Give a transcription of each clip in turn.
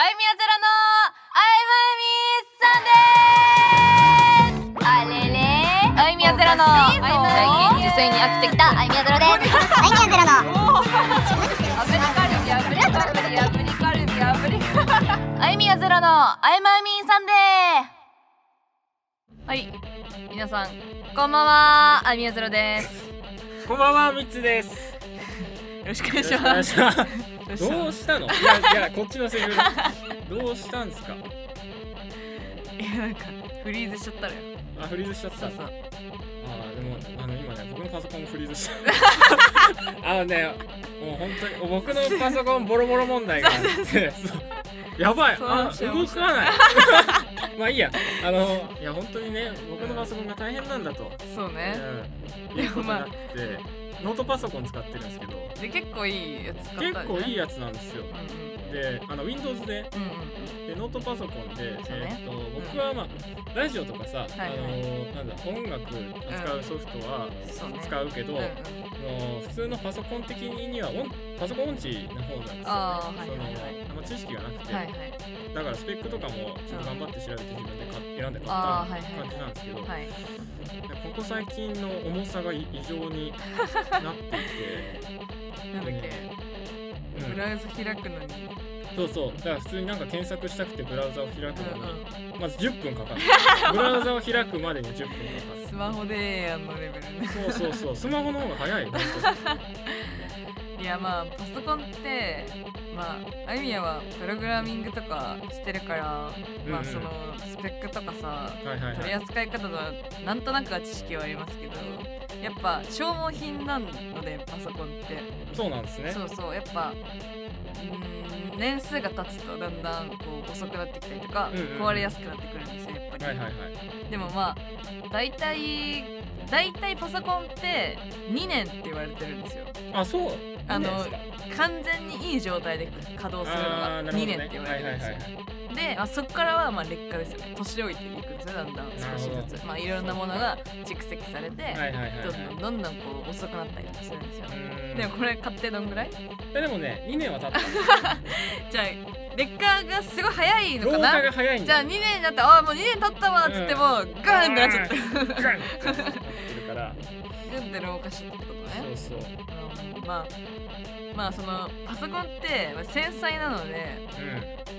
あいみやゼロのあいまみさんです。あれれあいみやゼロの最近受精に飽きてきたあいみやゼロです。アイミヤゼロのアフリカルビアフリカルビアフリカルビアフリカルビあいみやゼロのあいまみさんではい皆さんこんばんはあいみやゼロです。こんばんは、みつです。よろしくお願いします。どうしたの？いやいや、こっちのセリフ。どうしたんですか？いやなんかフリーズしちゃったのよあ、フリーズしちゃった。そうそうあーでもあの今ね僕のパソコンもフリーズした。あのねもう本当に僕のパソコンボロボロ問題があって、やばいあ動かない。まあいいやあのいや本当にね僕のパソコンが大変なんだと、そうねうん、いうことになってノートパソコン使ってるんですけど。で結構いいやつ買った結ね構いいやつなんですよ。うんであの Windows で。でノートパソコンで、えー、と僕はまあラジオとかさ、あのーなんだ音楽扱うソフトは使うけど、うのー普通のパソコン的には音パソコン音痴な方なんですよ、ね、あーはいはいはい。んま知識がなくて、はいはい。だからスペックとかもちょっと頑張って調べて自分で選んで買った感じなんですけど、はいでここ最近の重さが異常になっていて、なんだっけ？うん。ブラウザ開くのに。そうそう。だから普通になんか検索したくてブラウザを開くのに、うんまず10分かかる。ブラウザを開くまでに10分かかる。スマホでやんのレベルね。そうそうそう、スマホの方が早い。本いやまあパソコンってまああゆみやはプログラミングとかしてるから、まうんうんあそのスペックとかさ当はいはい取りはい。扱い方はなんとなくは知識はありますけどやっぱ消耗品なのでパソコンってそうなんですね。そうそうやっぱうーん年数が経つとだんだんこう遅くなってきたりとか、うんうん壊れやすくなってくるんですよやっぱり、はいはいはい。でもまあ大体大体パソコンって2年って言われてるんですよ。あ、そう。あの完全にいい状態で稼働するのあが2ーなるほどね。年って言われてるんですよ、はいはいはいで、まあ、そこからはまあ劣化ですよね。年老いていくんですよだんだん。少しずつ。まあいろんなものが蓄積されて。どんどんどんどんこう遅くなったりとかするんですよ。でもこれ買ってどんぐらい？でもね、2年は経った。じゃあ劣化がすごい早いのかな？が早いんじゃあ2年になってああもう2年経ったわっつっても、ガーンってなっちゃってガンってなってるから。グンって老化してってことね。そうそまあまあそのパソコンってまあ繊細なので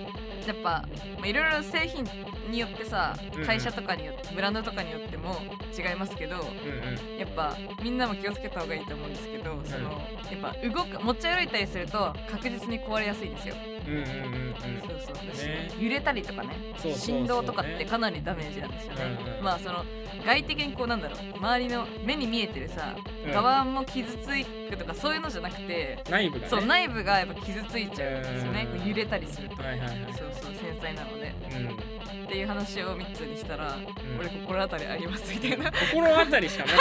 うやっぱいろいろ製品によってさうんうん会社とかによってブランドとかによっても違いますけどん。うんうん。やっぱみんなも気をつけた方がいいと思うんですけどそのやっぱ動く持ち歩いたりすると確実に壊れやすいんですようんうんうんうん。そうそうね揺れたりとかね振動とかってかなりダメージなんですよねうんうんまあその外的にこうなんだろう周りの目に見えてるさうん側も傷つくとかそういうのじゃなくて内部がね。そう内部がやっぱ傷ついちゃうんですよねうん揺れたりするとはいはいはい。そうそう繊細なのでうん。っていう話を3つにしたら、ん俺心当たりありますみたいな心当たりしかない。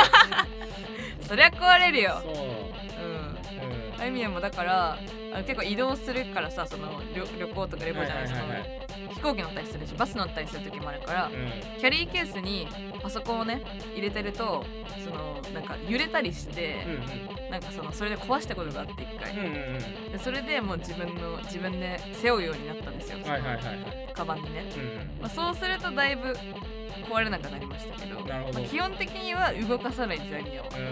そりゃ壊れるよそう。うんうん。あゆみやもだからあの結構移動するからさその旅旅行とか旅行じゃないですか、はいはいはいはい。飛行機乗ったりするしバス乗ったりする時もあるから、うん。キャリーケースにパソコンをね入れてるとそのなんか揺れたりしてうん、うん。なんかそのそれで壊したことがあって一回、うんうんうん。でそれでもう自分の自分で背負うようになったんですよ、はいはいはいカバンにね、うん。まあ、そうするとだいぶ壊れなくなりましたけどまあ基本的には動かさないんですよアニメはうん。う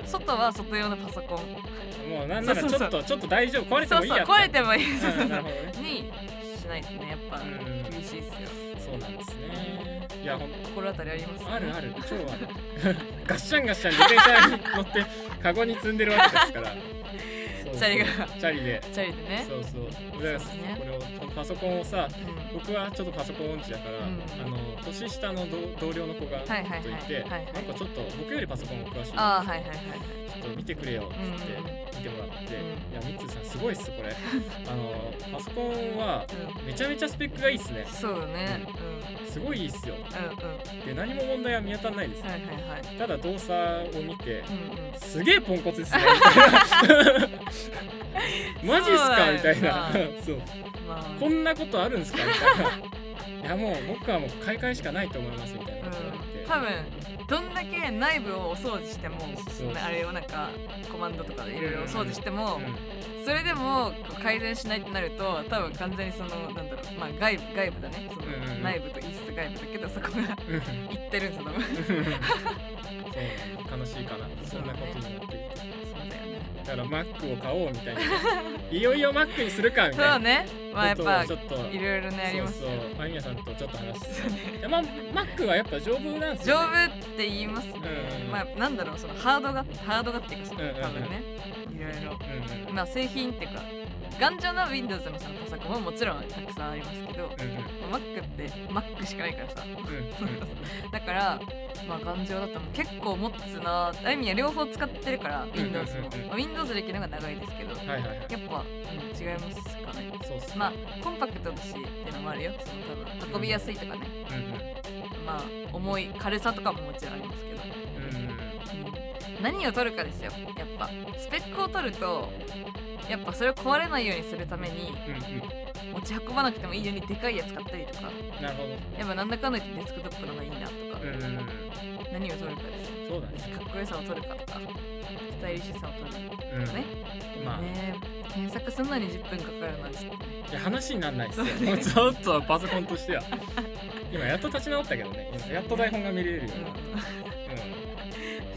ーん。外は外用のパソコン。もうなんならちょっそうそう。とちょっと大丈夫。壊れてそうそうもいいや壊れてもいい、うんそうそうそう。ねにしないとねやっぱうん厳しいっすよ。そうなんですね。いや心当たりあります、あるある。超あるガッシャンガッシャン自転車に乗ってカゴに積んでるわけですから。そうそうチャリが。チャリで。チャリでね。そうそう。だからねこれをパソコンをさうん。僕はちょっとパソコン音痴だから、うん。あの年下の同同僚の子がはいはいはい。といて、なんかちょっと僕よりパソコン詳しいああはいはいはい。ちょっと見てくれよっつってうん見てもらって、うん。いやミッツーさんすごいっすこれ。あのパソコンはうん。めちゃめちゃスペックがいいっすね。そうだねすごいいいっすよ。うんうん。うんで何も問題は見当たらないです、はいはいはい。ただ動作を見てうんうん。すげえポンコツですね マジっすか？みたいな。そう。まあ。こんなことあるんすか？みたいな。いやもう僕はもう買い替えしかないと思いますみたいなこと言われて、多分どんだけ内部をお掃除してもあれをなんかコマンドとかでいろいろお掃除しても、うん。それでも改善しないってなると多分完全にそのなんだろう。まあ外部外部だね。そのうんうんうん。内部と一室外部だけどそこがうんいってるんですよ多分。そう。悲しいかな。そんなことになっていてだから Mac を買おうみたいな。いよいよ Mac にするかみたいな。そうね。まあやっぱちょっと。いろいろねありますよそうそう。さんとちょっと話して。そうねまあ Mac はやっぱ丈夫なんです丈よ、夫ね、って言いますね、うんまあなんだろうそのハードがハードがっていうかそのうんうんうん多分ね。いろいろ。うんうん。まあ製品っていうか頑丈な Windows のそのパソコンももちろんたくさんありますけどうんうん。Mac って Mac しかないからさ。うん。うんだからまあ頑丈だったらもう。結構持つな。あいみは両方使ってるから Windows も、まあ、Windows 歴の方が長いですけどはいはいはい。やっぱ、うん、違いますかね。そうっすね。まあコンパクトだしっていうのもあるよ。その多分運びやすいとかね。うんうん。まあ重い軽さとかももちろんありますけど。うん。何を取るかですよ。やっぱスペックを取るとやっぱそれを壊れないようにするためにうん持ち運ばなくてもいいようにでかいやつ買ったりとか。うんなるほど。やっぱなんだかんだ言ってデスクトップの方がいいなとか、うんうんうん。何を取るかです。よそうだね。かっこよさを取るかとか。スタイリッシュさを取るうん。ねまあ。ね検索すんのに10分かかるなんて。ねいや話になんないですよ。ね。ちょっとパソコンとしては。今やっと立ち直ったけどね。やっと台本が見れるようになっ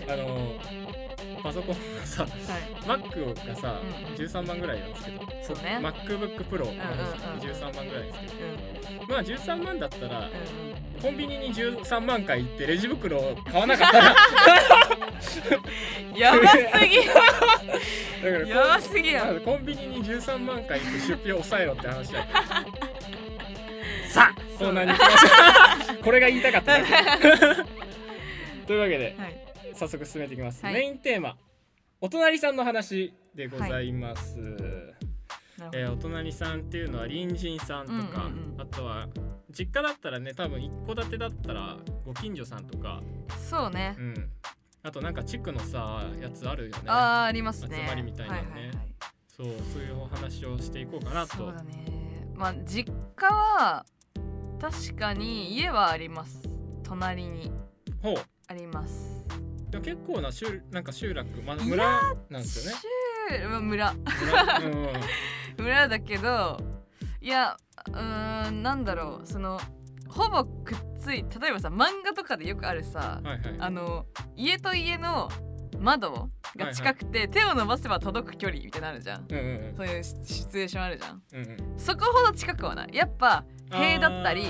た。うん。あのパソコンがさはい Mac がさ、うん13万ぐらいなんですけど。そうね。MacBook Pro のうんうんうん。13万ぐらいですけうん。どまあ13万だったらうんコンビニに13万回行ってレジ袋を買わなかったらうんやばすぎだからやばすぎやコンビニに13万回行って出費を抑えろって話だ。さあコーナーに。これが言いたかった というわけではい早速進めていきます、はい。メインテーマお隣さんの話でございます、なえーお隣さんっていうのは隣人さんとか、うんうんうん。あとは実家だったらね多分一戸建てだったらご近所さんとか、そうね。うん、あとなんか地区のさやつあるよね。あーありますね。集まりみたいなのねはい。そうそういうお話をしていこうかなと。そうだね。まあ実家は確かに家はあります。隣にほう。ありますでも結構な集なんか集落、ま、いや村なんですよね。まあ村。村、うん、は い村だけどいやうーんなんだろうそのほぼくっつい例えばさ漫画とかでよくあるさはいあの家と家の窓が近くて手を伸ばせば届く距離みたいなのあるじゃん。うんうんそういうシシチュエーションあるじゃん。うんうん。うんそこほど近くはない。やっぱ塀だったり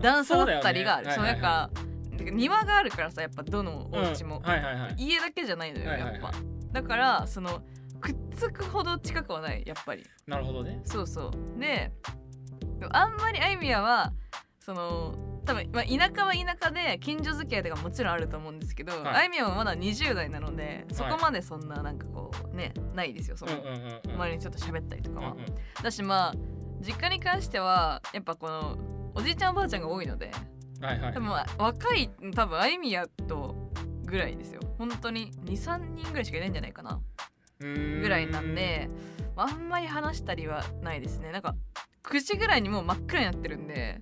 段差だったりがある。そだよね。そううなんかてか庭があるからさやっぱどのお家も、うん。はいはいはい。家だけじゃないのよはいはいはい。やっぱ。だからそのくっつくほど近くはないやっぱり。なるほどね。そうそう。であんまりアイミアはその多分、まあ、田舎は田舎で近所付き合いとかもちろんあると思うんですけど、はい。アイミアはまだ20代なのでそこまでそんななんかこうねないですよその、うんうんうんうん。周りにちょっと喋ったりとかは、うんうん。だしまあ実家に関してはやっぱこのおじいちゃんおばあちゃんが多いのではいはい。若い多分アイミアとぐらいですよ。本当に23人ぐらいしかいないんじゃないかな。ぐぐらいなんであんまり話したりはないですね。なんか9時ぐらいにもう真っ暗になってるんで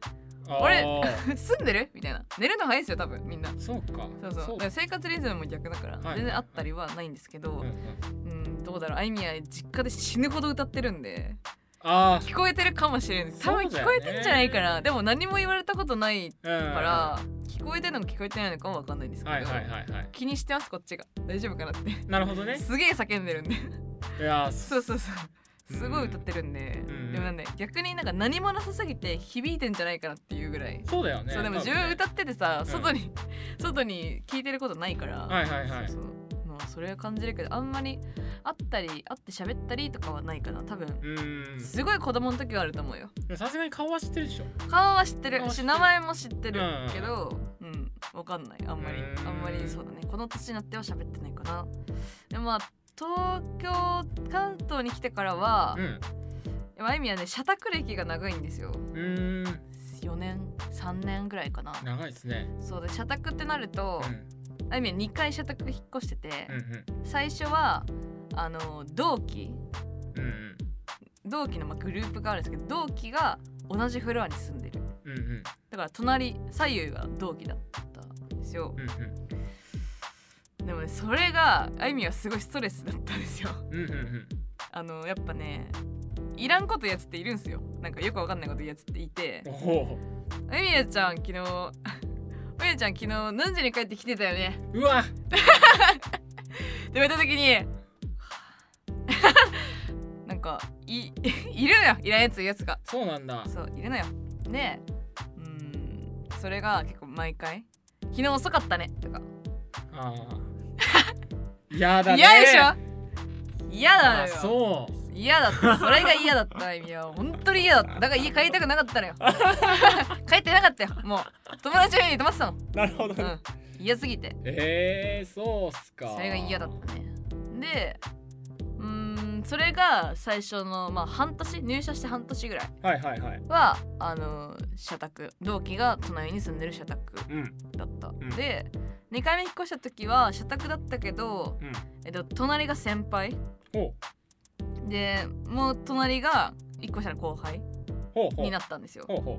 ああれ？ー 住んでる？みたいな。寝るの早いですよ多分みんな。そうか。そうそう。だから生活リズムも逆だからはい。全然あったりはないんですけど、うんうん。うんどうだろう。あいみや実家で死ぬほど歌ってるんであ聞こえてるかもしれない。多分聞こえてんじゃないかな、でも何も言われたことないから、聞こえてるのか聞こえてないのかもわかんないんですけど、はいはいはいはい。気にしてますこっちが。大丈夫かなって。なるほどね。すげえ叫んでるんで。いやー。そうそうそう。すごい歌ってるんで、うん。でもなんで逆になんか何もなさすぎて響いてんじゃないかなっていうぐらい、そうだよね。そうでも自分歌っててさ、うん。外に外に聞いてることないから、はいはいはい。そうそう。まあそれは感じるけどあんまり会ったり会って喋ったりとかはないかな多分。すごい子供の時はあると思うよ。さすがに顔は知ってるでしょ。顔は知ってる。し名前も知ってるうんけどうん。わかんない。あんまりうん。あんまりそうだね。この年になっては喋ってないかな。でもまあ東京関東に来てからはうん。あいみはね社宅歴が長いんですよ。うーん。4年3年ぐらいかな。長いですね。そうで社宅ってなるとうんあいみは2回社宅引っ越してて、うん最初はあの同期。うんうん。同期のまあグループがあるんですけど同期が同じフロアに住んでる。うんうん。だから隣左右が同期だったんですですようん。でもねそれがあいみはすごいストレスだったんですよ。うんうんうん。うんあのやっぱねいらんことやつっているんすよ。なんかよくわかんないことやつっていて。あいみやちゃん昨日あいみやちゃん昨日何時に帰ってきてたよね？うわ。って言われた時に なんかい いるのよいらんやつやつが。そうなんだ。そういるのよ。でうーんそれが結構毎回昨日遅かったねとか。ああ 嫌だね。嫌でしょ？嫌なあのよ。そう。嫌だったそれが嫌だった意味は本当に嫌だった。だから家帰りたくなかったのよ。帰ってなかったよもう友達の家に泊まってたのなるほどね、うん。嫌すぎて。えー、そうっすか。それが嫌だったね。でうーんそれが最初のまあ半年入社して半年ぐらい。はいはいはい。はあの社宅。同期が隣に住んでる社宅うん。だった、ん。で2回目引っ越した時は社宅だったけど、うん。えっと、隣が先輩。ほでもう隣が1個下の後輩になったんですよ。ほうほ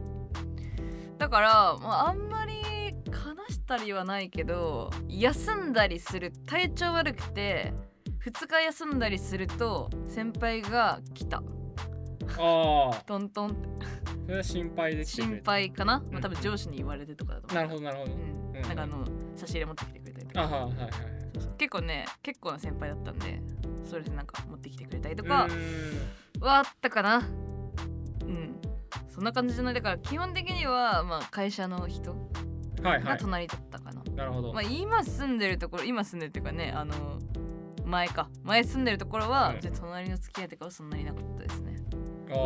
だから、まあ、あんまり話したりはないけど休んだりする体調悪くて2日休んだりすると先輩が来た。うああトントン。それは心配で心配かな、まあ、うん多分上司に言われてとかだと思う。なるほどなるほど、うん、うん。なんかあの差し入れ持ってきてくれたりとか。あはいはいはい。結構ね結構な先輩だったんでそれでなんか持ってきてくれたりとうかはあったかな。うんそんな感じじゃない。だから基本的にはまあ会社の人がはいはい。隣だったかな、なるほど、まあ今住んでるところ今住んでるっていうかねあの前か。前住んでるところは、うん別に隣の付き合いとかはそんなになかったですね。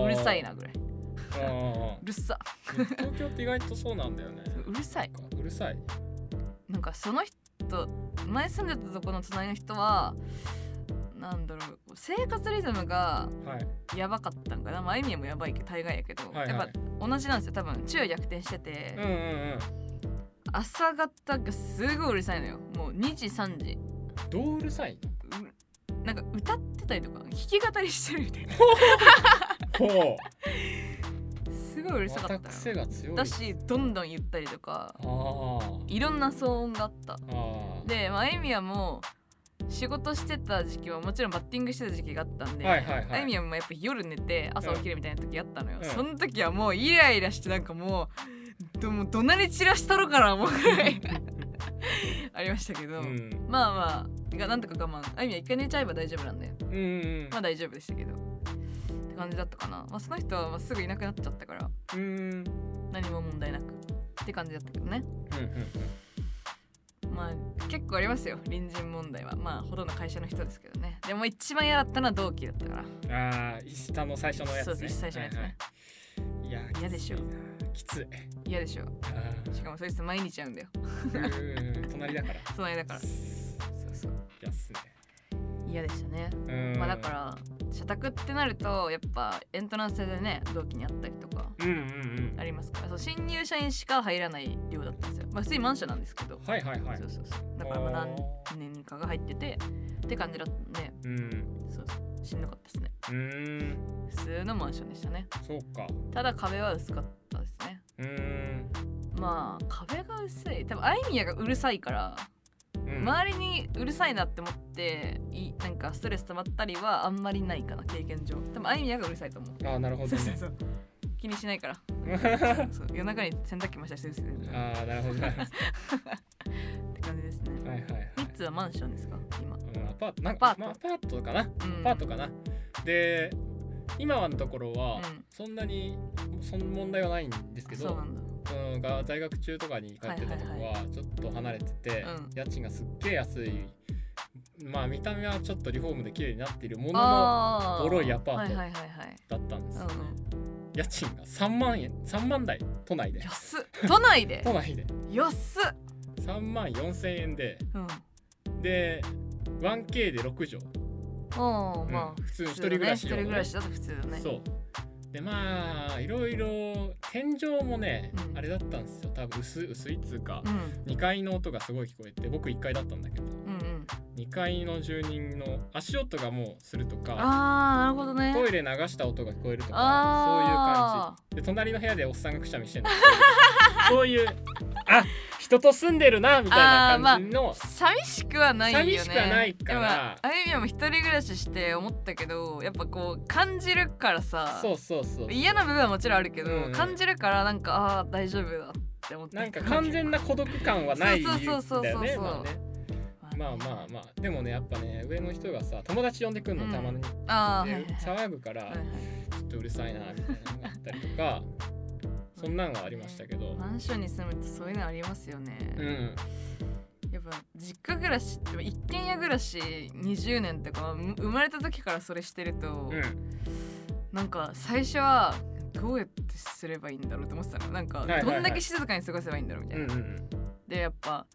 うるさいなぐらい。うるさ。東京って意外とそうなんだよね。うるさい。なんかうるさい。なんかその人前住んでたところの隣の人はなんだろう。生活リズムがはい。やばかったんかな。まああいみやもやばいけど大概やけど、はいはい。やっぱ同じなんですよ。多分昼夜逆転してて、うんうんうん。朝方がすごいうるさいのよ。もう2時3時。どううるさい？うなんか歌ってたりとか弾き語りしてるみたいな。ほ すごいうるさかまったが強い。だしどんどん言ったりとか。いろんな騒音があった。で、まあ、あいみやも仕事してた時期はもちろんバッティングしてた時期があったんで、はいはいはい。あいみやもやっぱ夜寝て朝起きるみたいな時あったのよ、うん。その時はもうイライラしてなんかもうどもう怒鳴り散らしたろからもうぐらい ありましたけど、うん。まあまあがなんとか我慢。あいみは一回寝ちゃえば大丈夫なんでうんうんまあ大丈夫でしたけど。って感じだったかな、まあ、その人はまあすぐいなくなっちゃったから。うんうん何も問題なく。って感じだったけどね。うんまあ結構ありますよ隣人問題は。まあほとんど会社の人ですけどね。でも一番嫌だったのは同期だったから。うんああ下の最初のやつね。そう最初のやつね、はいはいい。や嫌でしょ。きつい嫌でしょ。あしかもそいつ毎日会うんだよ。ーうん隣だから。隣だから。そうそうやっすね嫌でしたね。うん。まあだから社宅ってなるとやっぱエントランスでね同期に会ったりとかうんうんうん。ありますから。そう新入社員しか入らない寮だったんですよ。まあ普通にマンションなんですけど、はいはいはい。そうそうそう。だからまあ何年かが入っててって感じだったんで。うん。そうそう。しんどかったですね。うーん。普通のマンションでしたね。そうか。ただ壁は薄かったですね。うーん。まあ壁が薄い。多分アイミヤがうるさいから、うん周りにうるさいなって思っていなんかストレス溜まったりはあんまりないかな経験上。多分アイミヤがうるさいと思う。ああなるほどね。そうそうそう。気にしないから。そう。夜中に洗濯機回したりするすよね。ああなるほど。って感じですね。どはいはいはい。3つはマンションですか？今。うんアパートなんアパート。かまあアパートかな？うん。アパートかな？で今はのところはうん。そんなにその問題はないんですけどそうなんだうんが在学中とかに帰ってたとこはちょっと離れててうん。家賃がすっげえ安いまあ見た目はちょっとリフォームで綺麗になっているもののボロいアパートだったんですようんうん。家賃が3万円3万台都内で。安っ。都内で？都内で。安っ。3万4千円で。うん。で 1K で6畳。おーまあ、うん普通に普だね一人暮らしね。人暮らしだと普通だね。そうでまあいろいろ天井もね、うん。あれだったんですよ。多分薄薄いっつうか、うん。2階の音がすごい聞こえて僕1階だったんだけど。うんうん2階の住人の足音がもうするとかあーなるほどね。トイレ流した音が聞こえるとかああで隣の部屋でおっさんがくしゃみしてるの。そういうあ人と住んでるなみたいな感じの、寂しくはないよね。寂しくはないから。でもあゆみはも一人暮らしして思ったけどやっぱこう感じるからさそうそうそう。嫌な部分はもちろんあるけど、うん。感じるからなんかああー大丈夫だって思って。なんか完全な孤独感はないんだそうそうそうそうそう。まあねまあまあまあ。でもねやっぱね上の人がさ友達呼んでくんのうん。たまに、あ騒ぐからはいはいちょっとうるさいなみたいなのがあったりとか そんなんはありましたけど。マンションに住むとそういうのありますよね、うん。やっぱ実家暮らしって一軒家暮らし20年とかむ生まれた時からそれしてると、うん。なんか最初はどうやってすればいいんだろうって思ってたの。なんかどんだけ静かに過ごせばいいんだろうみたいな、でやっぱ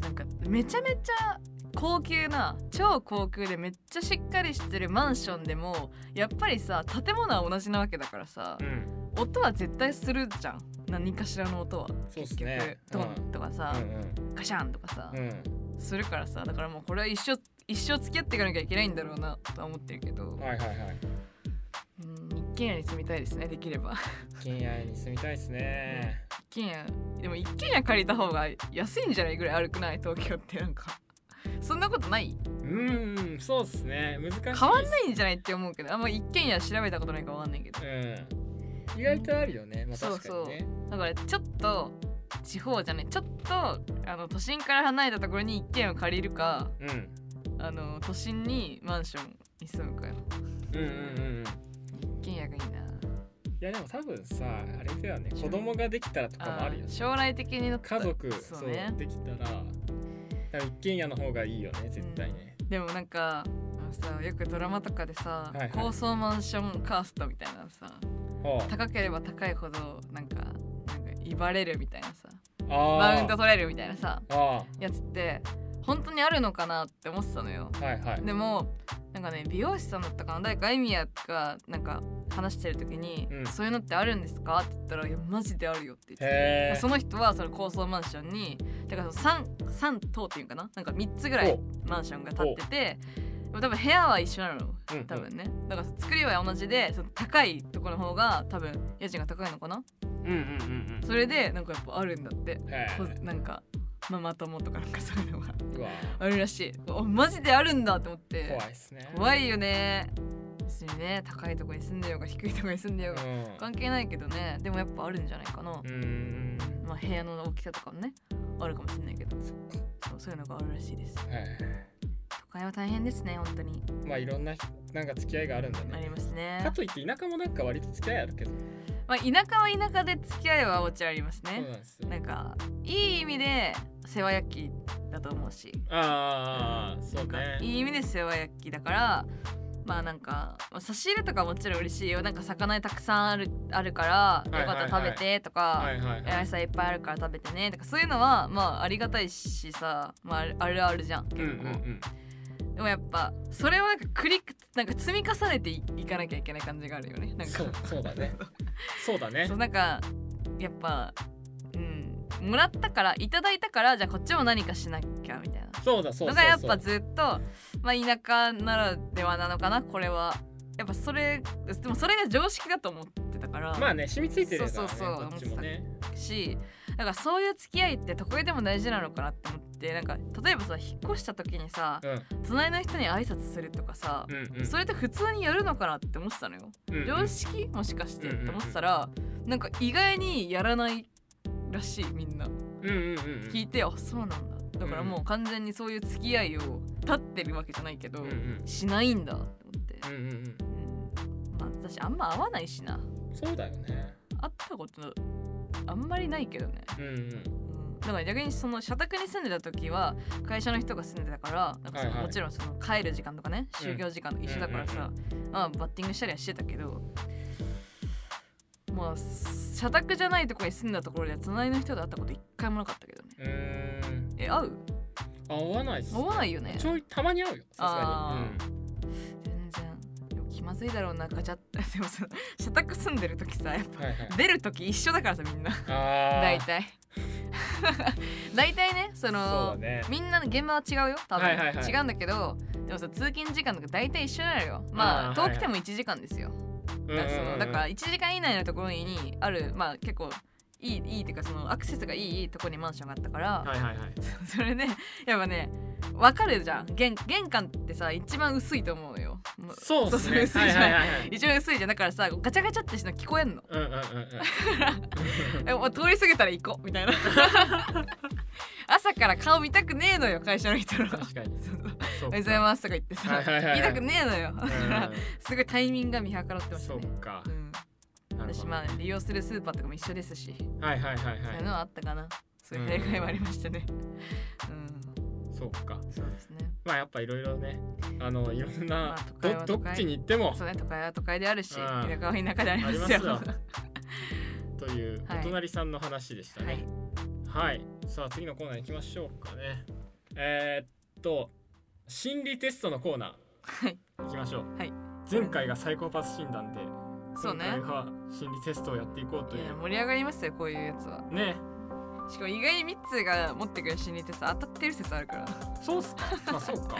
なんかめちゃめちゃ高級な超高級でめっちゃしっかりしてるマンションでもやっぱりさ建物は同じなわけだからさうん。うん音は絶対するじゃん。何かしらの音はそうっすね。ドンとかさ、うんガシャンとかさ、うんうん。するからさ。だからもうこれは一生一生付き合っていかなきゃいけないんだろうなとは思ってるけど、はいはいはいうん、一軒家に住みたいですねできれば。一軒家に住みたいですね。一軒家。でも一軒家借りた方が安いんじゃないぐらい悪くない？東京ってなんか。そんなことない？うんそうっすね。難しい変わんないんじゃないって思うけどあんま一軒家調べたことないからわかんないけど。うん。意外とあるよね。まあそう確かにね。だからちょっと地方じゃない。ちょっとあの都心から離れたところに一軒家を借りるかうん。あの都心にマンションに住むかよ。うんうんうんうん。一軒家がいいな。いやでも多分さあれだよね。子供ができたらとかもあるよね。ー将来的に家族そそううねできたら一軒家の方がいいよね絶対ね、でもなんかさよくドラマとかでさ、はいはい。高層マンションカーストみたいなのさは高ければ高いほどなんかなんか威張れるみたいなさマウント取れるみたいなさあ。やつって本当にあるのかなって思ってたのよ。あはいはい。でもなんかね美容師さんだったかな誰かエミヤがなんか話してる時に、うんそういうのってあるんですか?」って言ったら「いやマジであるよ」って言ってその人はその高層マンションにだからその 3, 三棟っていうかな？なんか3つぐらいマンションが建ってて多分部屋は一緒なの。うん多分ね。だから作りは同じでその高いところの方が多分家賃が高いのかな？うんうんうんそれでなんかやっぱあるんだって。なんかママ友とかなんかそういうのがあるらしい。おマジであるんだって思って。怖いっすね。怖いよね。別にね高いところに住んでようが低いところに住んでようがうん。関係ないけどね。でもやっぱあるんじゃないかな、うーん。まあ部屋の大きさとかもねあるかもしれないけど。そうそういうのがあるらしいです。へ都会は大変ですね本当に。えまあいろんななんか付き合いがあるんだあねりますね。かといって田舎もなんか割と付き合いあるけどまあ田舎は田舎で付き合いはもちろんありますそうねなんかいい意味で世話焼きだと思うし。ああそうなんかねいい意味で世話焼きだからまあなんか、まあ、差し入れとかもちろん嬉しいよ。なんか魚たくさんあるあるからよかったら食べてとか、野菜いっぱいあるから食べてねとかそういうのはまあありがたいしさ、まあ、あるあるじゃん結うん構、うんうんでもやっぱそれをなんかクリックなんか積み重ねていいかなきゃいけない感じがあるよね。なんか。そうそうだね。そうだね。そうなんかやっぱうん。もらったからいただいたからじゃあこっちも何かしなきゃみたいな。そうだそうそうそうのがやっぱずっとまあ田舎ならではなのかなこれは。やっぱそれでもそれが常識だと思ってたから、まあね染みついてるからねそうそうそうこっちもね。しだからそういう付き合いってどこへでも大事なのかなって思ってなんか例えばさ引っ越した時にさうん。隣の人に挨拶するとかさ、うんうん。それって普通にやるのかなって思ってたのよ、うんうん。常識もしかしてうんうんうんって思ってたらなんか意外にやらないらしいみんな。うんうんうんうん。聞いて、あそうなんだ。だからもう完全にそういう付き合いを立ってるわけじゃないけど、うんうん。しないんだって思って、うんうんうん。うん。まあ私あんま会わないしな。そうだよね。会ったことあんまりないけどね。うんうん。うんだから逆にその社宅に住んでた時は会社の人が住んでたからなんかそのもちろんその帰る時間とかね就業時間と一緒だからさ、まあ、バッティングしたりはしてたけどまあ社宅じゃないところに住んだところで隣の人と会ったこと一回もなかったけどね。うーん。え会う？あ合わないっす会わないよね。ちょいたまに会うよあさす全然でも気まずいだろうなガチャって。でもさ社宅住んでる時さやっぱはいはい。出る時一緒だからさみんな。あ 大体。大体ねそのだね。みんなの現場は違うよ多分、はいはいはい。違うんだけどでもさ通勤時間とか大体一緒なのよ。まあ遠くても1時間ですよ、うんうんうんうん。そのだから1時間以内のところにあるまあ結構いいいいっていうかそのアクセスがいいところにマンションがあったから、はいはいはい。それでやっぱね分かるじゃん。玄玄関ってさ一番薄いと思うのよそうですね。薄いじゃんはいはいはいはい。一番薄いじゃん。だからさガチャガチャってしの聞こえんの。うんうんうんうん。えもう通り過ぎたら行こう。みたいな。朝から顔見たくねえのよ会社の人の「確かに。おはよそううございます」とか言ってさ。はいはいはいはい。言いたくねえのよ。だからう すごいタイミングが見計らってましたね。んそうか。うん。私まあ利用するスーパーとかも一緒ですし。はいはいはいそういうのははあったかな。そういう弊害もありましたね。うん。いそうか。そうですね。まあやっぱいろいろねあのいろんなまあどどっちに行っても。そうね都会は都会であるしうん。田舎は田舎でありますよ。というはい。お隣さんの話でしたはい。ねはい、さあ次のコーナー行きましょうかね。えー、っと心理テストのコーナはい。ー行きましょう。はい。前回がサイコパス診断でそうね。心理テストをやっていこうという。いや盛り上がりますよこういうやつは。ねしかも意外にミッツーが持ってくる心理テスト当たってる説あるから。そうっすか？まあそうか。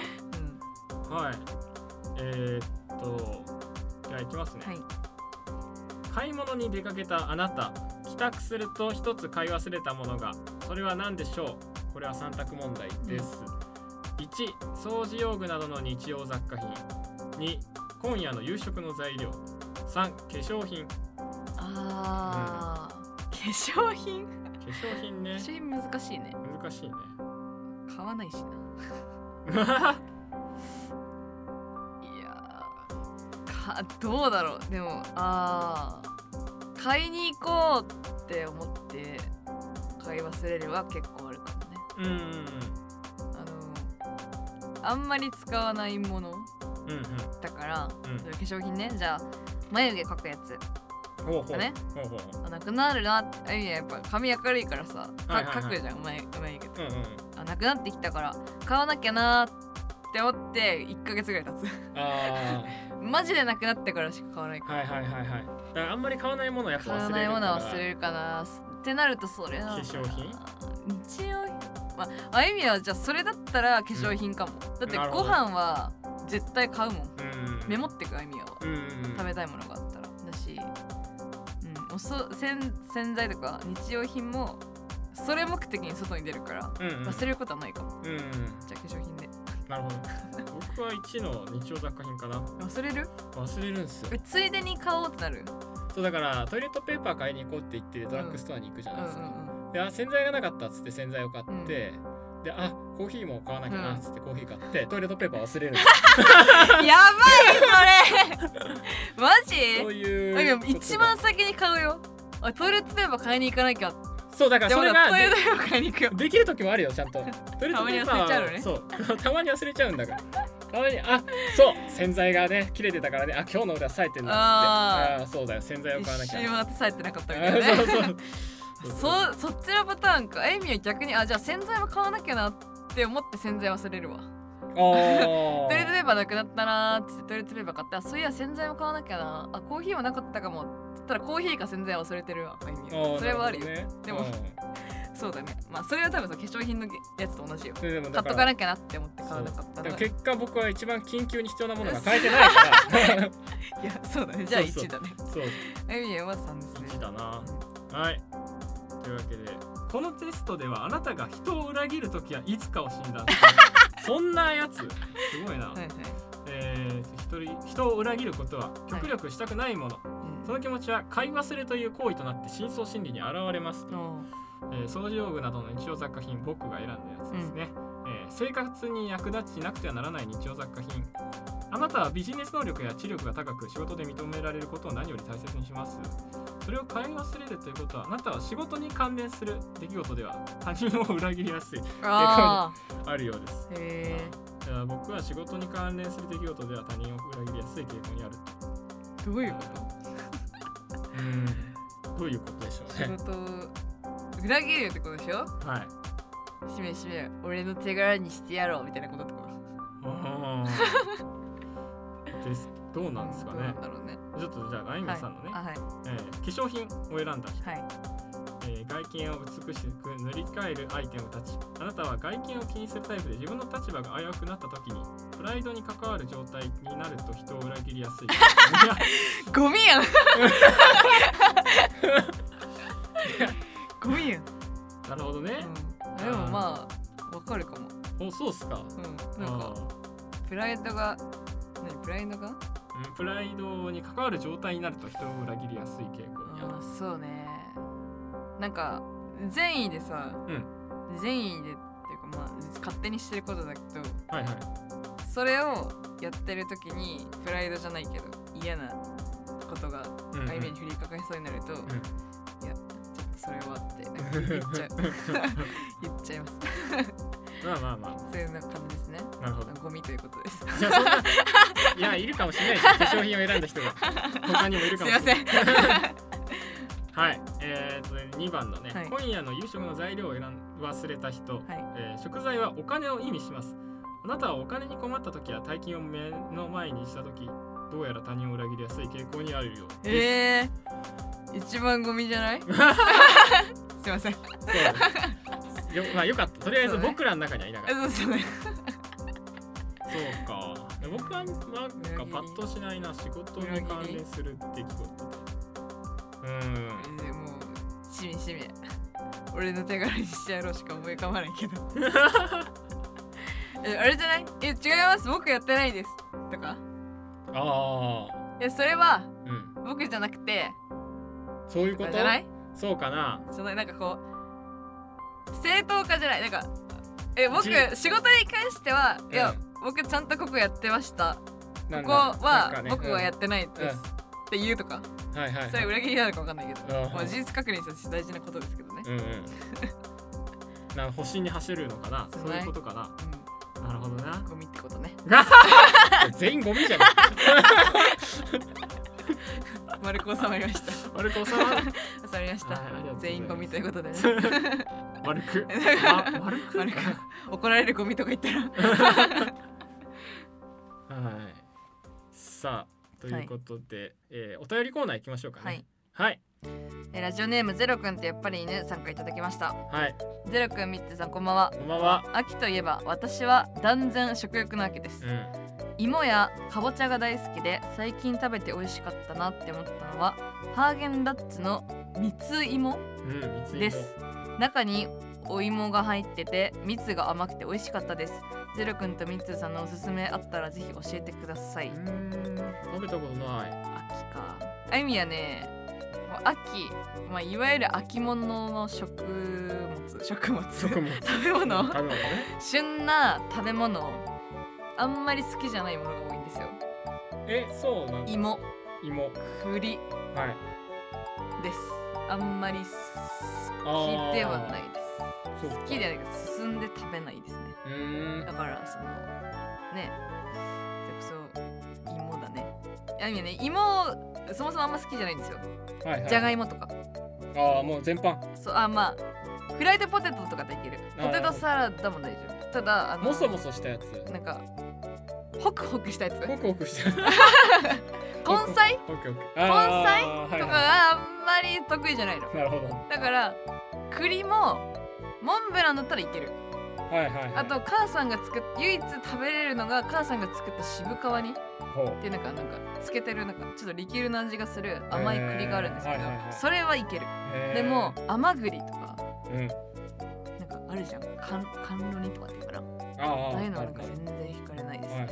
うん。はい。えー、っとじゃあ行きますね、はい。買い物に出かけたあなた帰宅すると一つ買い忘れたものが。それは何でしょう？これは3択問題です、1掃除用具などの日用雑貨品。2今夜の夕食の材料。3化粧品。化あー、化粧品？粧品ね。化粧品難しいね。難しいね。買わないしな。いやーかどうだろう。でもあー買いに行こうって思って買い忘れるは結構あるかもね。うんうんあのあんまり使わないものうんうん。だから、うん。化粧品ね。じゃあ眉毛描くやつほうほう。だね。なくなるな。ってあいややっぱ髪明るいからさ、かくじゃん眉眉毛とうんうんあなくなってきたから買わなきゃなーって思って1ヶ月ぐらい経つ。あ マジでなくなってからしか買わないから、あはいはいはいはい。だからあんまり買わないものはやっぱ忘れる買わないものは忘れるかなってなるとそれな化粧品？日用品？まああゆみはじゃあそれだったら化粧品かも、だってご飯は絶対買うもん。うん。メモってくあゆみはうんうんうん。食べたいものがあったら。だし、うん、おそ洗洗剤とか日用品もそれ目的に外に出るからうんうん。忘れることはないかも。うんうんじゃあ化粧品で。なるほど。僕は1の日用雑貨品かな。忘れる？忘れるんですよ。えついでに買おうってなる？そうだからトイレットペーパー買いに行こうって言ってドラッグストアに行くじゃないですか、であ洗剤がなかったっつって洗剤を買って、であコーヒーも買わなきゃなっつってコーヒー買って、トイレットペーパー忘れる。んですうんやばいそれ。マジ？そういう一番先に買うよ。あトイレットペーパー買いに行かなきゃ。そうだからそれがトイレットペーパー買いに行くよ。でできる時もあるよちゃんと。トイレットペーパーはたまに忘れちゃうのね。そう。たまに忘れちゃうんだから。たまにあそう。洗剤がね切れてたからね。あ今日の腕は冴えてんだっつって。あー。あーそうだよ。洗剤を買わな一きゃ。周回ってさえてなかったみあたいなね。ー そうそうそそっちのパターンか。エイミは逆に。あじゃあ洗剤も買わなきゃなって思って洗剤忘れるわ。あトイレットーペーパーなくなったなーってトイレットペーパー買ってあそういや洗剤も買わなきゃな。あコーヒーはなかったかもって言ったらコーヒーか洗剤忘れてるわエイミあーはそれはあるよ、ね。でもそうだね。まあそれは多分さ化粧品のやつと同じよ。買っとからなきゃなって思って買わなかったでも結果僕は一番緊急に必要なものが買えてないから。やそうだね。じゃあそうそう。1だね。そう。エイミは3ですね。1だな。はいというわけでこのテストではあなたが人を裏切る時はいつかを診断する。そんなやつ。すごいな、はいはい。えー一人人を裏切ることは極力したくないもの、うん。その気持ちは買い忘れという行為となって深層心理に現れますえー掃除用具などの日用雑貨品僕が選んだやつですね、えー生活に役立ちなくてはならない日用雑貨品あなたはビジネス能力や知力が高く仕事で認められることを何より大切にします。それを買い忘れるということはあなたは仕事に関連する出来事では他人を裏切りやすい。ああるようです。ーへじゃあ僕は仕事に関連する出来事では他人を裏切りやすい傾向にある。えどういうこと？うん。どういうことでしょう仕ね事を裏切るってことでしょ？はい。しめしめ俺の手柄にしてやろうみたいなことってこと？あーですどうなんですかねだろうね。ちょっとじゃああゆみさんのね、はい。えー化粧品を選んだ人、はい。えー外見を美しく塗り替えるアイテムたち。あなたは外見を気にするタイプで自分の立場が危うくなった時にプライドに関わる状態になると人を裏切りやすい。ゴミやん。ゴミやん、なるほどね、うん、でもまあわかるかも。おそうっすか。うん。なんかプライドが何プライドが？プライドに関わる状態になると人を裏切りやすい傾向にある。あーそうね。なんか善意でさ、善意でっていうかまあ勝手にしてることだけどはいはい。それをやってる時にプライドじゃないけど嫌なことがうんうん。相手に降りかかりそうになると、いやちょっとそれはって言っちゃう。言っちゃいます。まあまあまそういう感じですね。あなるほど。ゴミということです。じゃあそんないやいるかもしれない化粧品を選んだ人が。他にもいるかもしれない。すいません。はい。えー、と2番のね、はい。今夜の夕食の材料を選ん忘れた人、はい。えー食材はお金を意味します。あなたはお金に困った時や大金を目の前にした時どうやら他人を裏切りやすい傾向にあるようです。えー、一番ゴミじゃない？すいません。そう。よまあよかった。とりあえず僕らの中にはいなかった。そうですよね。そうか僕はなんかパッとしないな仕事に関連する出来事。でうん。えーもうしみしみ。俺の手柄にしてやろうしか思い浮かばないけど。えあれじゃない？え違います。僕やってないです。とか。ああいやそれはうん。僕じゃなくて。そういうこと？じゃない？そうかな。そのなんかこう正当化じゃない？なんかえ僕じ仕事に関しては、いやうん僕ちゃんとここやってました。ここはね。僕はやってないです、うん。って言うとか。はいはいはい。それ裏切りなのか分かんないけど、うん。まあ、事実確認として大事なことですけどね、うんうん。なんか星に走るのかな？そういうことかな？なるほどな。うん、ゴミってことね。全員ゴミじゃん。丸く収まりました。あれこさはい収まりました、全員ゴミということでね。悪く？あ悪く？悪く。怒られるゴミとか言ったらはい。さあということで、えーお便りコーナー行きましょうかね。はい。はい。えラジオネームゼロくんってやっぱり犬参加いただきました。はい。ゼロくんみってさんこんばんは。こんばんは。秋といえば私は断然食欲の秋です。うん。芋やかぼちゃが大好きで最近食べて美味しかったなって思ったのはハーゲンダッツの蜜芋うん三つです。中にお芋が入ってて蜜が甘くて美味しかったですゼロくんとミッツーさんのおすすめあったらぜひ教えてください。食べたことない。秋か。あゆみはね秋、まあ、いわゆる秋物の食物。食物。食物。食べ物。食べ物ね。旬な食べ物。あんまり好きじゃないものが多いんですよ。えそうなんだ。芋。芋。栗。はい。です。あんまり好きではないです。好きではないけど進んで食べないですねうーん。だからそのね。それこそ芋だね。いやいやね芋そもそもあんま好きじゃないんですよ。はいはい。じゃがいもとか。ああもう全般。そうあまあフライドポテトとかできる。あーポテトサラダも大丈夫。ただあのもそもそしたやつ。なんかホクホクしたやつ。ホクホクした。根菜？根菜？とかはがあんまり得意じゃないの。いなるほど。だから栗もモンブランだったらいけるはいはいはい。あと母さんが作っ唯一食べれるのが母さんが作った渋皮煮っていうなんかなんかつけてるなんかちょっとリキュールの味がする甘い栗があるんですけど、へーはいはいはいそれはいける。へー。でも甘栗とかうん。なんかあるじゃん。甘甘露煮とかっていうからああいうのはなんかはい全然惹かれないです、はいはい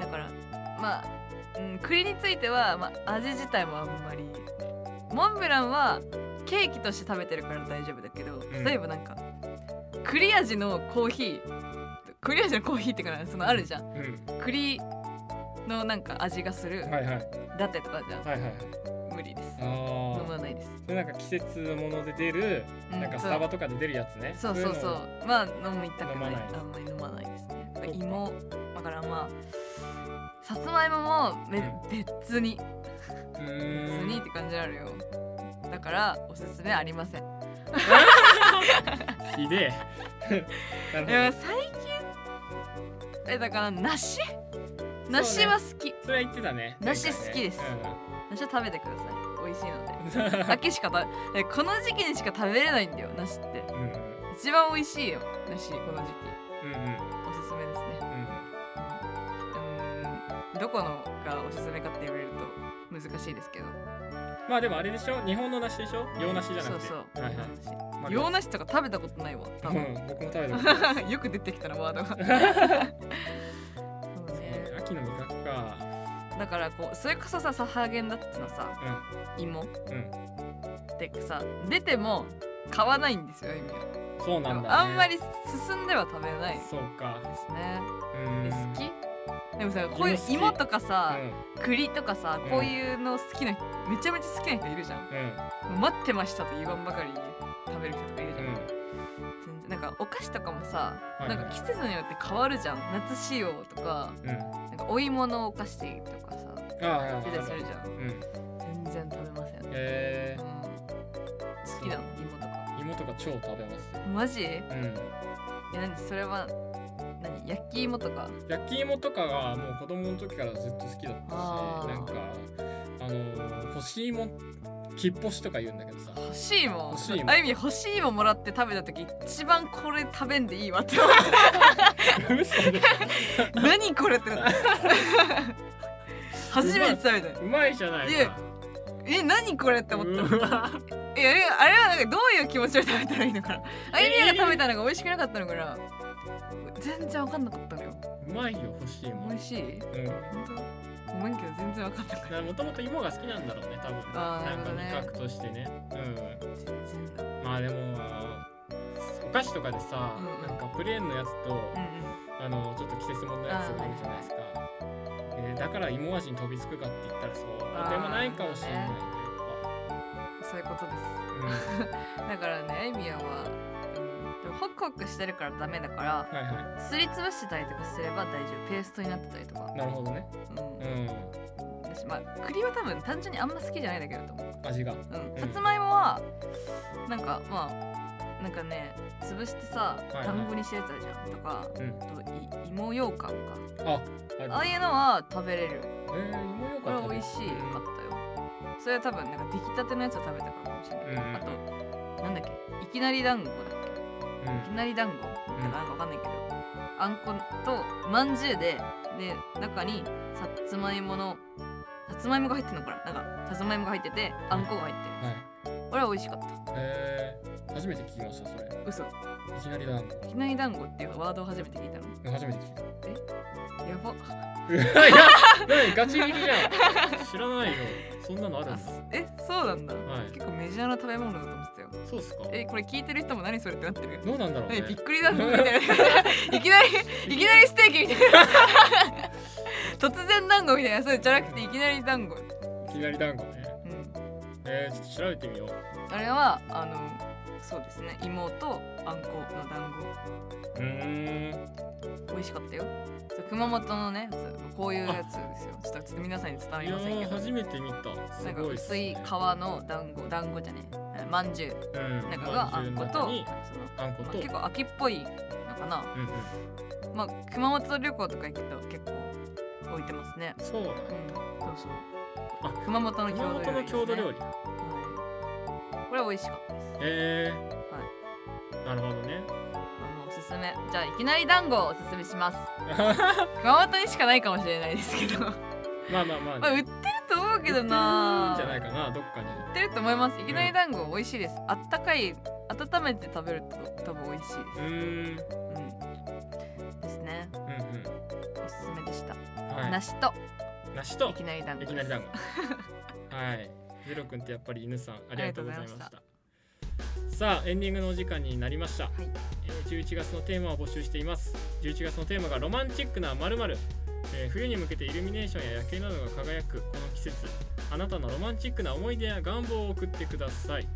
だからまあ、うん、栗については、まあ、味自体もあんまり。モンブランはケーキとして食べてるから大丈夫だけど、ん。例えばなんか栗味のコーヒー栗味のコーヒーってかなそのあるじゃん。うん。栗のなんか味がするはいはい。ラテとかじゃん、はいはい無理です。あ飲あまないです、それなんか季節もので出るうなんかスタバとかで出るやつね。そう。そうそういまあ飲みたくない。あんまり飲まないですね。芋。だからまあさつまいももめ、うん。別に。別にって感じなのよだからおすすめありません。ひでえ。いやど。最近えだから梨？梨は好き、それは言ってたね。梨好きです。うん梨は食べてください。美味しいので。秋しか食べえこの時期にしか食べれないんだよ梨って。うんうん。一番美味しいよ梨この時期。うんうん。おすすめですね。うん。どこのがおすすめかって言われると難しいですけどまあでもあれでしょ？日本の梨でしょ？洋梨じゃなくて。そうそう。はいはい。まあ洋梨とか食べたことないわ多分。うん僕も食べたことない。よく出てきたなワードが。そうね。秋の味覚か。だからこうそれこそさサハーゲンダッツのさ芋うん。うん。ってさ出ても買わないんですよ意味はそうなんだ、ね、あんまり進んでは食べない。でそうか。すね。うん。え好き？でもさこういう芋とかさ、う栗とかさうん。こういうの好きな人めちゃめちゃ好きな人いるじゃん。待ってましたと言わんばかりに食べる人とかいるじゃん、うん。全然。なんかお菓子とかもさ、はいなんか季節によって変わるじゃん。夏仕様とかうん。なんかお芋のお菓子とかさああ出たりするじゃん。うん。全然食べません、え。うん、好きなの芋とか。ー、芋とか超食べますマジ？いうん。や何それは何焼き芋とか？焼き芋とかがもう子供の時からずっと好きだったしなんかあのー、干し芋きっぽしとか言うんだけどさ。欲しいもん欲しいもんあゆみ欲しいもんもらって食べた時一番これ食べんでいいわって思っ嘘でて 何これってなって。初めて食べた。うまいじゃないいやかえ何これって思ったうわ。えあれあれはなんかどういう気持ちで食べたらいいのかな。あゆみが食べたのが美味しくなかったのかな全然わかんなかったのよ。うまいよ欲しいもん美味しい？うん。本当？ごめんけど全然わかんなかった。もともと芋が好きなんだろうね多分。あーなんか味覚としてね。うん全然だ。まあでもお菓子とかでさ、うんなんかプレーンのやつと、うんうん。あのちょっと季節物のやつがあるじゃないですか、えーだから芋味に飛びつくかって言ったらそうでもないかもしれないねそういうことです。やっ だからねみやはホクホクしてるからダメだからはいはすりつぶしたりとかすれば大丈夫。ペーストになってたりとか。いなるほどね。うん。う私まあ栗は多分単純にあんま好きじゃないんだけどと思う、ん味が。うん、さつまいもはなんかまあなんかね潰してさいはい。団子にしたやつあるじゃんとかうん。あとい芋羊羹かあああいうのは食べれる。えー、芋よこれは美味しかったよ。それは多分なんか出来たてのやつを食べたからかもしれない、うんうん。あとなんだっけ？いきなり団子だっけ？うんいきなり団子？うん。なんかわかんないけど、あんことまんじゅうでで中にさつまいものさつまいもが入ってるのかな？なんかさつまいもが入っててあんこが入ってる、はい。これは美味しかった。えー、初めて聞きましたそれ。い嘘。いきなり団子。きなり団子っていうワードを初めて聞いたの。初めて聞いた。やば。いや何ガチ切りじゃん。知らないよそんなのあるんだえそうなんだ、はい。結構メジャーな食べ物だと思ってたよ。そうっすか？えこれ聞いてる人も何それってなってる。どうなんだろうね。何びっくり団子みたいな。いきなりいきなりステーキみたいな。突然団子みたいな。そうじゃなくていきなり団子、いきなり団子ね。うん、えー、ちょっと調べてみよう。あれはあのそうですね。芋とあんこの団うーん。子美味しかったよ。熊本のねこういうやつですよ。ちょっと皆さんに伝わりませんけど。ー初めて見た。すなんかごいっす薄い皮ねの団子団子じゃね？えまんじゅう。うん。中があんことあんこまあと、結構秋っぽいのかな。うんうん。まあ熊本旅行とか行くと結構置いてますね。そうだ。うんそうそう。あ熊本の郷土料理ね、郷土料理。はいこれは美味しかったです。え。はい。ー、なるほどね。あのおすすめ。じゃあいきなり団子をおすすめします。熊本にしかないかもしれないですけど。ままあまあまあ、あ売ってると思うけどな。じゃないかなどっかに。売ってると思います。いきなり団子美味しいです。あったかい温めて食べると多分美味しいです。うーん。うん。ですね。うんおすすめでした、うんはい。梨と。梨と。いきなり団子いきなり団子。はいゼロくんってやっぱり犬さんありがとうございました。さあエンディングのお時間になりました、い。えー11月のテーマを募集しています。11月のテーマがロマンチックな〇〇。えー冬に向けてイルミネーションや夜景などが輝くこの季節。あなたのロマンチックな思い出や願望を送ってください。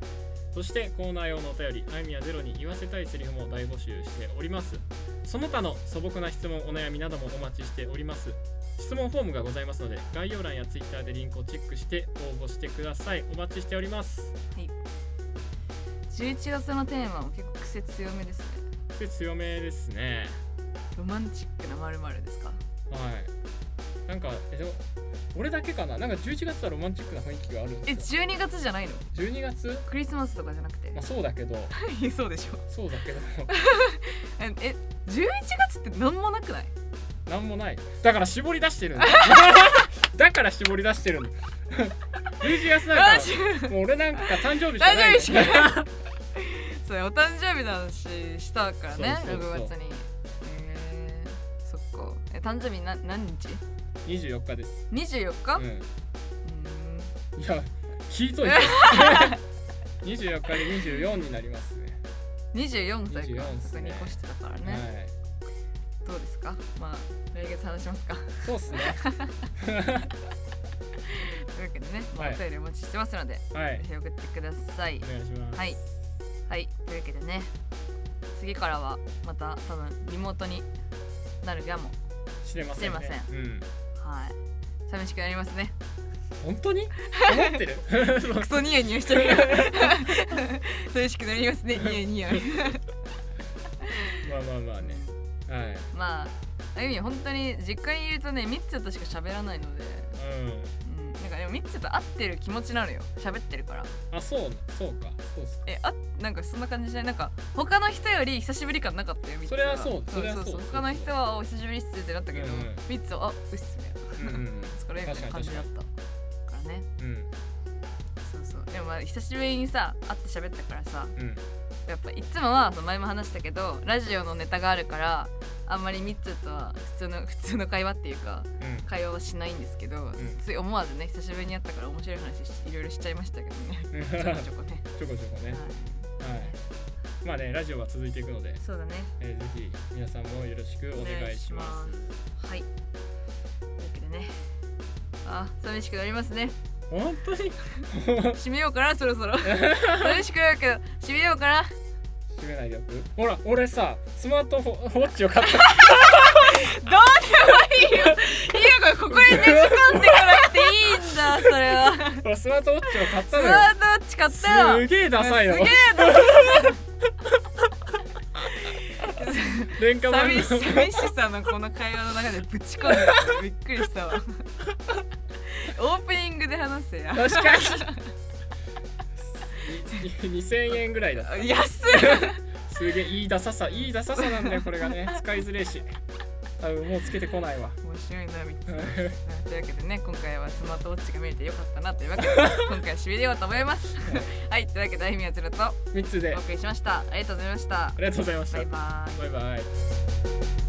そしてコーナー用のお便りあいみやゼロに言わせたいセリフも大募集しておりますその他の素朴な質問お悩みなどもお待ちしております。質問フォームがございますので概要欄やツイッターでリンクをチェックして応募してください。お待ちしております。11月のテーマも結構癖強めですね。癖強めですね。ロマンチックなまるまるですか？はい。なんかえ俺だけかな？なんか11月はロマンチックな雰囲気があるんえですよ。12月じゃないの？12月？クリスマスとかじゃなくて？まあそうだけど。そうでしょ。そうだけど。ええ11月って何もなくない？なんもない。だから絞り出してるんだ。だから絞り出してるんだ。11月なんマかジもう俺なんか誕生日しかない誕生日しかない。そうお誕生日の話したからねそうそうそう。6月に。えー、そっか。え誕生日な何日？24日です、24日、う、うん。いや聞い。といて24日に24になりますね。ーん24歳か。24っすね。してたからね、はい。どうですか？まあ来月話しますか。そうっすね。というわけでね、まあはい。お便りお待ちしてますので、はい。送ってください。お願いします。はい。はい。というわけでね次からはまた多分リモートになるやも。してませんね。してませうんはい。寂しくなりますね。本当に？思ってる？クソニヤニヤしてる。寂しくなりますね。ニヤニヤ。まあまあまあね。はい。まああゆみ本当に実家にいるとねミッツとしか喋らないので、ミッツと会ってる気持ちなのよ。喋ってるから。んあそうそうか。そうっすえあなんかそんな感じじゃない？なんか他の人より久しぶり感なかったよミッツそれはそう。それはそう。そう他の人はお久しぶりっすってなったけど、うんうん。ミッツはあうっすねうんうん。そこら辺みたいな感じだったからね。うんそうそう。でもまあ久しぶりにさ会って喋ったからさうんやっぱいつもは前も話したけどラジオのネタがあるからあんまりミッツとは普通の 普通の会話っていうかうん。会話はしないんですけど、つい思わずね久しぶりに会ったから面白い話しいろいろしちゃいましたけどね。う んちょこちょこね、ちょこちょこね。はい。はい。まあねラジオは続いていくので、そうだね。えーぜひ皆さんもよろしくお願いします。す。はい。というわけでね。あ寂しくなりますね本当に？締めようかなそろそろ。寂しくなるけど。締めようかな。閉めないでおくほら俺さスマートフォウォッチを買った。どうでもいいよ。いいよこれここにねじ込んでこなくていいんだそれは。ほらスマートウォッチを買っスたのよ。マートウォッチ買ったよ。すげえダサいのすげえダ廉価版の。寂し寂しさのこの会話の中でぶち込んでびっくりしたわオープニングで話せや。確かに。2000円ぐらいだった。安いすげえいいダサさいいダサさなんだよこれがね。使いづれえし。多分もうつけてこないわ。面白いなみたい。なというわけでね今回はスマートウォッチが見れてよかったなというわけで 今回は締めようと思います。はい。というわけであゆみやつると3つで。お送りしました。ありがとうございました。ありがとうございました。バイバイ。バイバイ